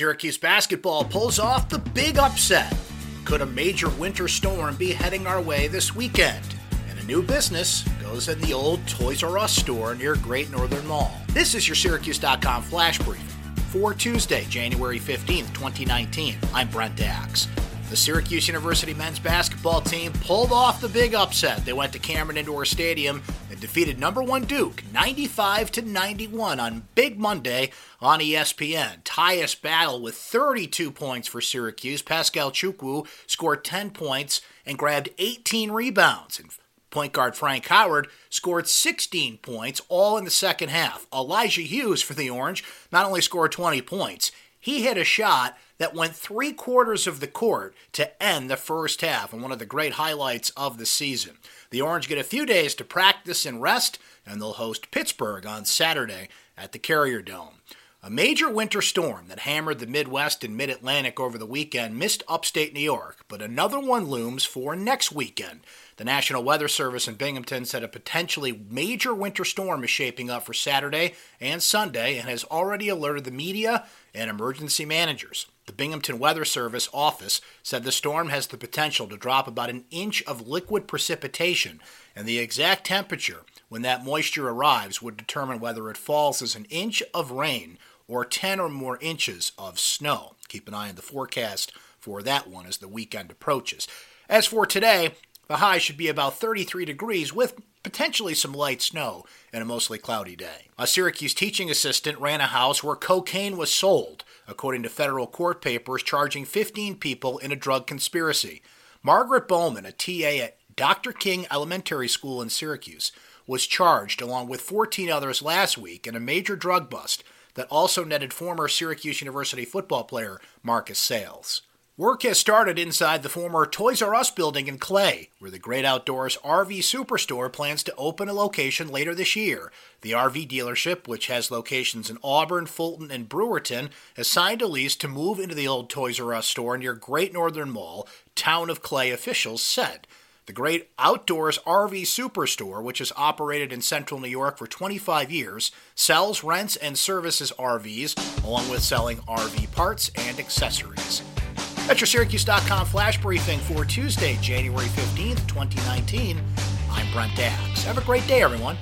Syracuse basketball pulls off the big upset. Could a major winter storm be heading our way this weekend? And a new business goes in the old Toys R Us store near Great Northern Mall. This is your Syracuse.com flash briefing for Tuesday, January 15th, 2019. I'm Brent Axe. The Syracuse University men's basketball team pulled off the big upset. They went to Cameron Indoor Stadium and defeated number one Duke 95 to 91 on Big Monday on ESPN. Tyus Battle with 32 points for Syracuse. Pascal Chukwu scored 10 points and grabbed 18 rebounds. And Point guard Frank Howard scored 16 points, all in the second half. Elijah Hughes for the Orange not only scored 20 points, he hit a shot that went three quarters of the court to end the first half, and one of the great highlights of the season. The Orange get a few days to practice and rest, and they'll host Pittsburgh on Saturday at the Carrier Dome. A major winter storm that hammered the Midwest and Mid Atlantic over the weekend missed upstate New York, but another one looms for next weekend. The National Weather Service in Binghamton said a potentially major winter storm is shaping up for Saturday and Sunday and has already alerted the media and emergency managers. The Binghamton Weather Service office said the storm has the potential to drop about an inch of liquid precipitation, and the exact temperature when that moisture arrives would determine whether it falls as an inch of rain or 10 or more inches of snow. Keep an eye on the forecast for that one as the weekend approaches. As for today, the high should be about 33 degrees with potentially some light snow and a mostly cloudy day. A Syracuse teaching assistant ran a house where cocaine was sold, according to federal court papers charging 15 people in a drug conspiracy. Margaret Bowman, a TA at Dr. King Elementary School in Syracuse, was charged along with 14 others last week in a major drug bust that also netted former Syracuse University football player Marcus Sayles. Work has started inside the former Toys R Us building in Clay, where the Great Outdoors RV Superstore plans to open a location later this year. The RV dealership, which has locations in Auburn, Fulton, and Brewerton, has signed a lease to move into the old Toys R Us store near Great Northern Mall, Town of Clay officials said. The Great Outdoors RV Superstore, which has operated in central New York for 25 years, sells, rents, and services RVs, along with selling RV parts and accessories. That's your Syracuse.com flash briefing for Tuesday, January 15th, 2019. I'm Brent Axe. Have a great day, everyone.